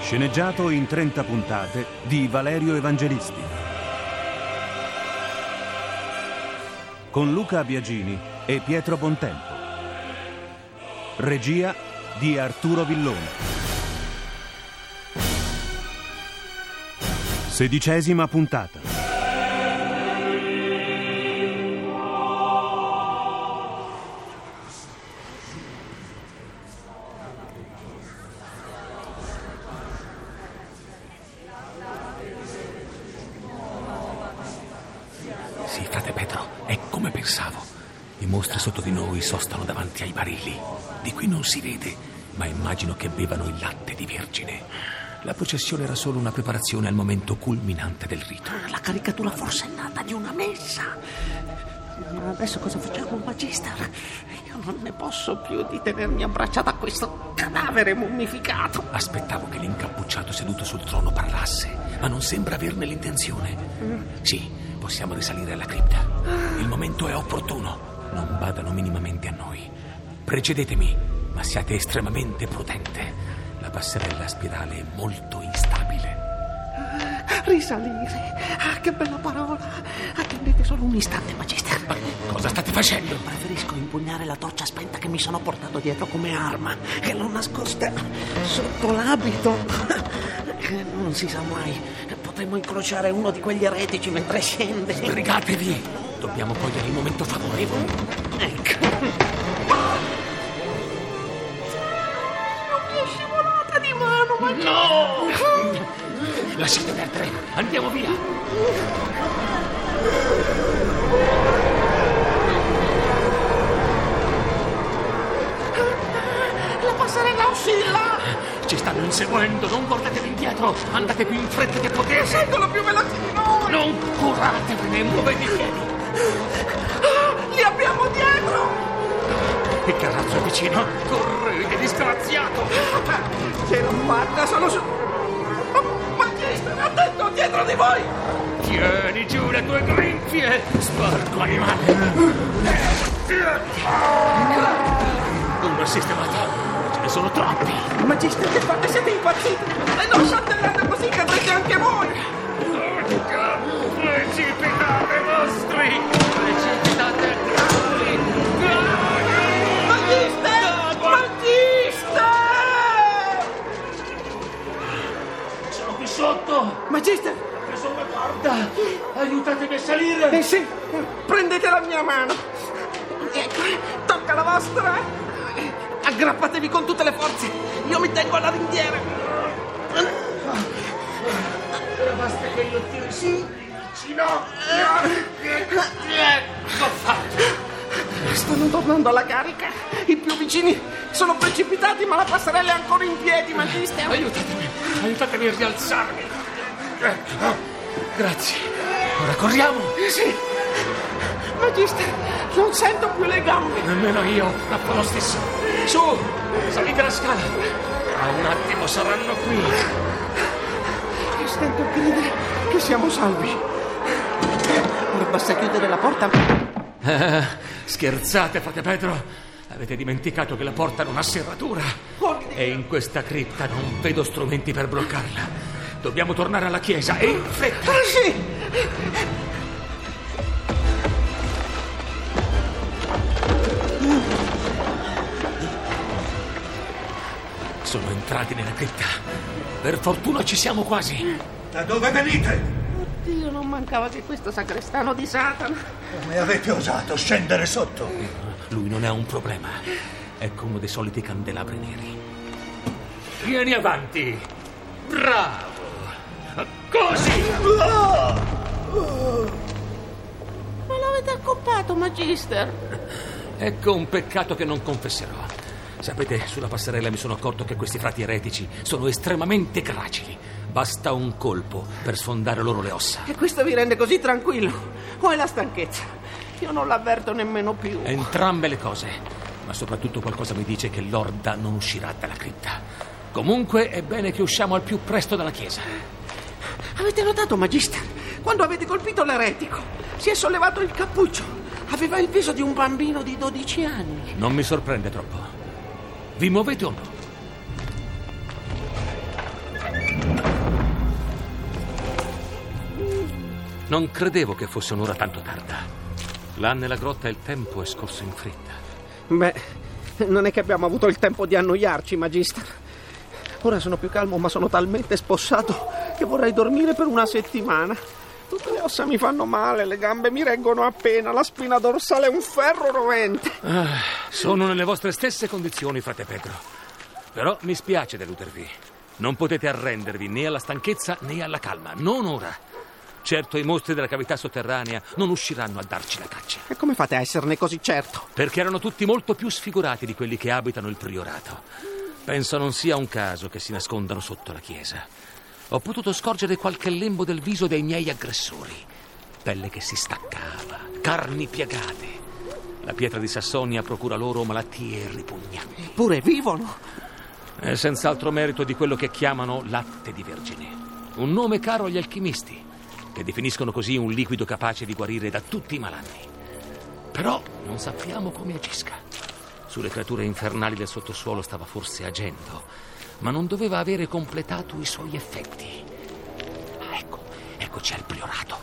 Sceneggiato in 30 puntate di Valerio Evangelisti. Con Luca Biagini e Pietro Bontempo. Regia di Arturo Villone. Sedicesima puntata. I mostri sotto di noi sostano davanti ai barili. Di qui non si vede, ma immagino che bevano il latte di vergine. La processione era solo una preparazione al momento culminante del rito. La caricatura forsennata di una messa. Ma adesso cosa facciamo, Magister? Io non ne posso più di tenermi abbracciata a questo cadavere mummificato. Aspettavo che l'incappucciato seduto sul trono parlasse, ma non sembra averne l'intenzione. Sì, possiamo risalire alla cripta. Il momento è opportuno. Non badano minimamente a noi. Precedetemi, ma siate estremamente prudente. La passerella a spirale è molto instabile. Risalire. Ah, che bella parola. Attendete solo un istante, Magister. Ma cosa state facendo? Preferisco impugnare la torcia spenta che mi sono portato dietro come arma e l'ho nascosta sotto l'abito. Eh, Non si sa mai. Potremmo incrociare uno di quegli eretici mentre scende. Sbrigatevi! Dobbiamo cogliere il momento favorevole. Ecco. Non mi è scivolata di mano, Magister. No! Lasciate perdere, andiamo via! La passerella oscilla. Ci stanno inseguendo, non guardatevi indietro! Andate più in fretta che potete! Seguono più veloci di noi. Non curatevene, muovete i piedi! Li abbiamo dietro. Il carrazzo è vicino! Correte, disgraziato! Ce l'ho fatta, sono su... Oh, Magister, attento dietro di voi. Tieni giù le tue grinfie! Sporco animale! Uno sistemato! Ce ne sono troppi! Magister, che fate? Siete impazziti. E non saltellate così cadrete anche voi. Che sono guarda! Aiutatemi a salire! Eh sì, prendete la mia mano. Ecco, tocca la vostra. Aggrappatevi con tutte le forze. Io mi tengo alla ringhiera. Basta che io tiri su! Ginocchio! Ecco fatto! Stanno tornando alla carica. I più vicini sono precipitati, ma la passerella è ancora in piedi, Magister. Aiutatemi! Aiutatemi a rialzarmi! Grazie! Ora corriamo! Eh sì. Magister, non sento più le gambe. Nemmeno io, ma fa lo stesso! Su! Salite la scala! Tra un attimo saranno qui! Stento a credere che siamo salvi. Ora basta chiudere la porta. Ah, scherzate, frate Pedro? Avete dimenticato che la porta non ha serratura? E in questa cripta non vedo strumenti per bloccarla. Dobbiamo tornare alla chiesa e in fretta! Ah sì! Sono entrati nella cripta. Per fortuna ci siamo quasi. Da dove venite? Dio, non mancava che questo sacrestano di Satana. Come avete osato scendere sotto? Lui non è un problema. È come uno dei soliti candelabri neri. Vieni avanti. Bravo. Così. Ma l'avete accoppato, Magister? Ecco un peccato che non confesserò. Sapete, sulla passerella mi sono accorto che questi frati eretici sono estremamente gracili. Basta un colpo per sfondare loro le ossa. E questo vi rende così tranquillo? O è la stanchezza? Io non l'avverto nemmeno più. Entrambe le cose. Ma soprattutto qualcosa mi dice che l'orda non uscirà dalla cripta. Comunque è bene che usciamo al più presto dalla chiesa. Avete notato, Magister? Quando avete colpito l'eretico, si è sollevato il cappuccio. Aveva il peso di un bambino di 12 anni. Non mi sorprende troppo. Vi muovete o no? Non credevo che fosse un'ora tanto tarda. Là nella grotta il tempo è scorso in fretta. Beh, non è che abbiamo avuto il tempo di annoiarci, Magister. Ora sono più calmo, ma sono talmente spossato che vorrei dormire per una settimana. Tutte le ossa mi fanno male, le gambe mi reggono appena, la spina dorsale è un ferro rovente. Ah, sono nelle vostre stesse condizioni, frate Pedro. Però mi spiace deludervi. Non potete arrendervi né alla stanchezza né alla calma, non ora. Certo, i mostri della cavità sotterranea non usciranno a darci la caccia. E come fate a esserne così certo? Perché erano tutti molto più sfigurati di quelli che abitano il priorato. Penso non sia un caso che si nascondano sotto la chiesa. Ho potuto scorgere qualche lembo del viso dei miei aggressori. Pelle che si staccava, carni piegate. La pietra di Sassonia procura loro malattie ripugnanti. Eppure vivono. È senz'altro merito di quello che chiamano latte di vergine. Un nome caro agli alchimisti, che definiscono così un liquido capace di guarire da tutti i malanni. Però non sappiamo come agisca. Sulle creature infernali del sottosuolo stava forse agendo, ma non doveva avere completato i suoi effetti. Ah, ecco, eccoci al priorato.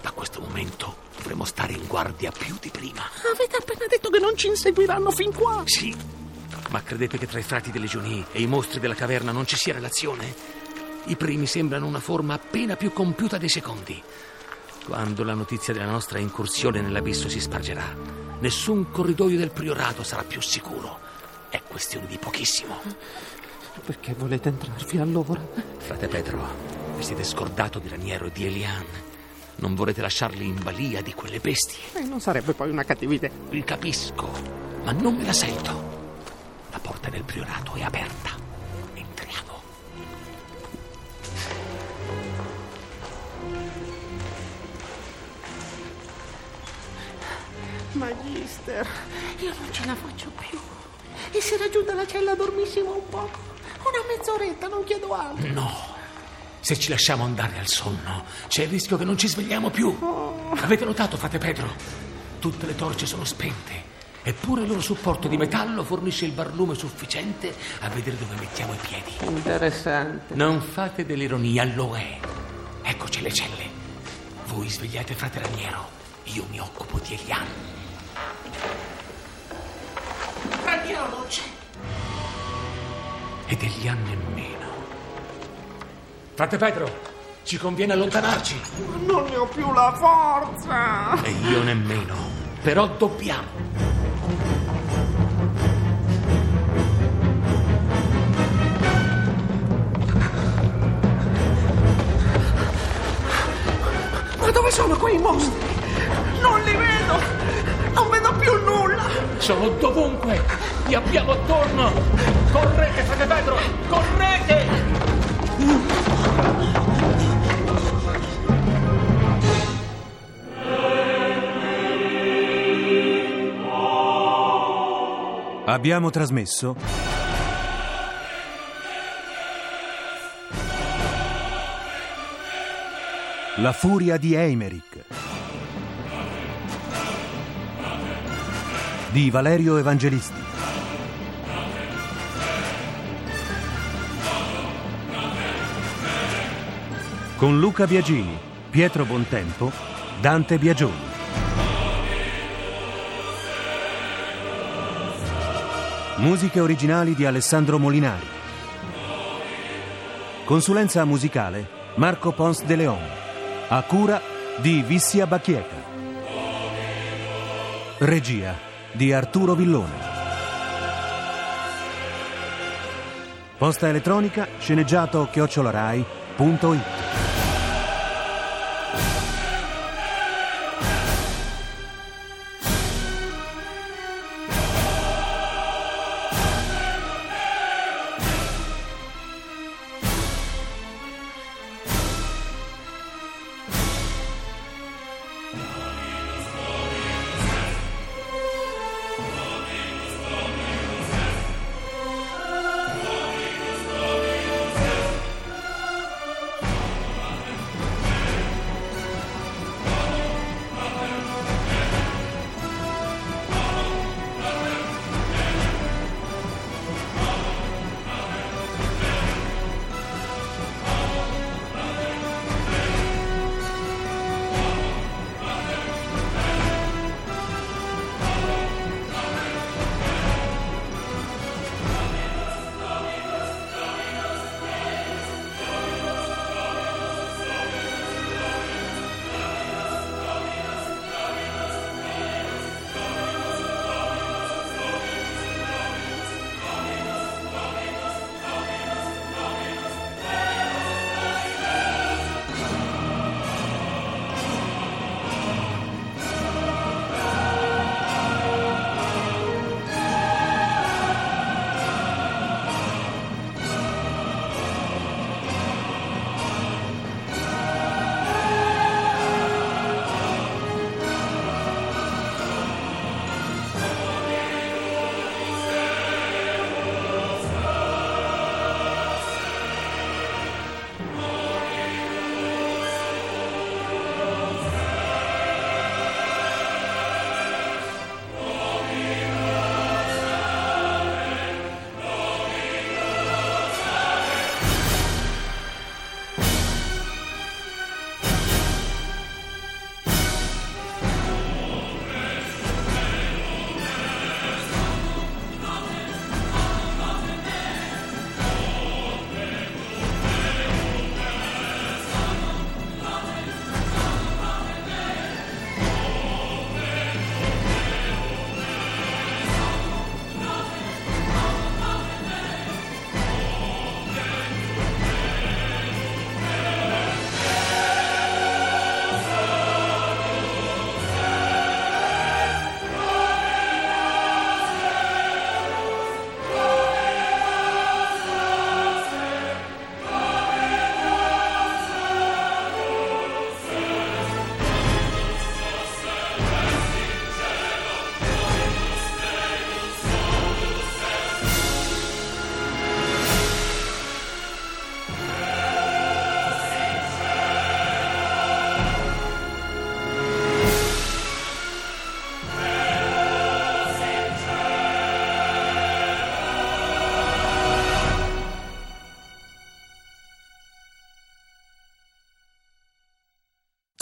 Da questo momento dovremo stare in guardia più di prima. Avete appena detto che non ci inseguiranno fin qua. Sì, ma credete che tra i frati delle Legionie e i mostri della caverna non ci sia relazione? I primi sembrano una forma appena più compiuta dei secondi. Quando la notizia della nostra incursione nell'abisso si spargerà, nessun corridoio del priorato sarà più sicuro. È questione di pochissimo. Perché volete entrarvi allora? Frate Pedro, vi siete scordato di Raniero e di Elian. Non volete lasciarli in balia di quelle bestie. E non sarebbe poi una cattiva idea. Vi capisco, ma non me la sento. La porta del priorato è aperta. Entriamo. Magister, io non ce la faccio più. E se raggiunta la cella dormissimo un po'? Una mezz'oretta, non chiedo altro. No. Se ci lasciamo andare al sonno, c'è il rischio che non ci svegliamo più. Avete notato, frate Pedro? Tutte le torce sono spente. Eppure il loro supporto di metallo fornisce il barlume sufficiente a vedere dove mettiamo i piedi. Interessante. Non fate dell'ironia, lo è. Eccoci le celle. Voi svegliate frate Raniero. Io mi occupo di Elian. E degli anni nemmeno. Frate Pedro, ci conviene allontanarci. Non ne ho più la forza. E io nemmeno. Però dobbiamo. Ma dove sono quei mostri? Non li vedo. Sono dovunque. Li abbiamo attorno. Correte, frate Pedro, correte! Abbiamo trasmesso La furia di Eimerick di Valerio Evangelisti. Con Luca Biagini, Pietro Bontempo, Dante Biagioni. Musiche originali di Alessandro Molinari. Consulenza musicale Marco Pons de Leon. A cura di Vissia Bacchieca. Regia di Arturo Villone. Posta elettronica sceneggiato chiocciolarai.it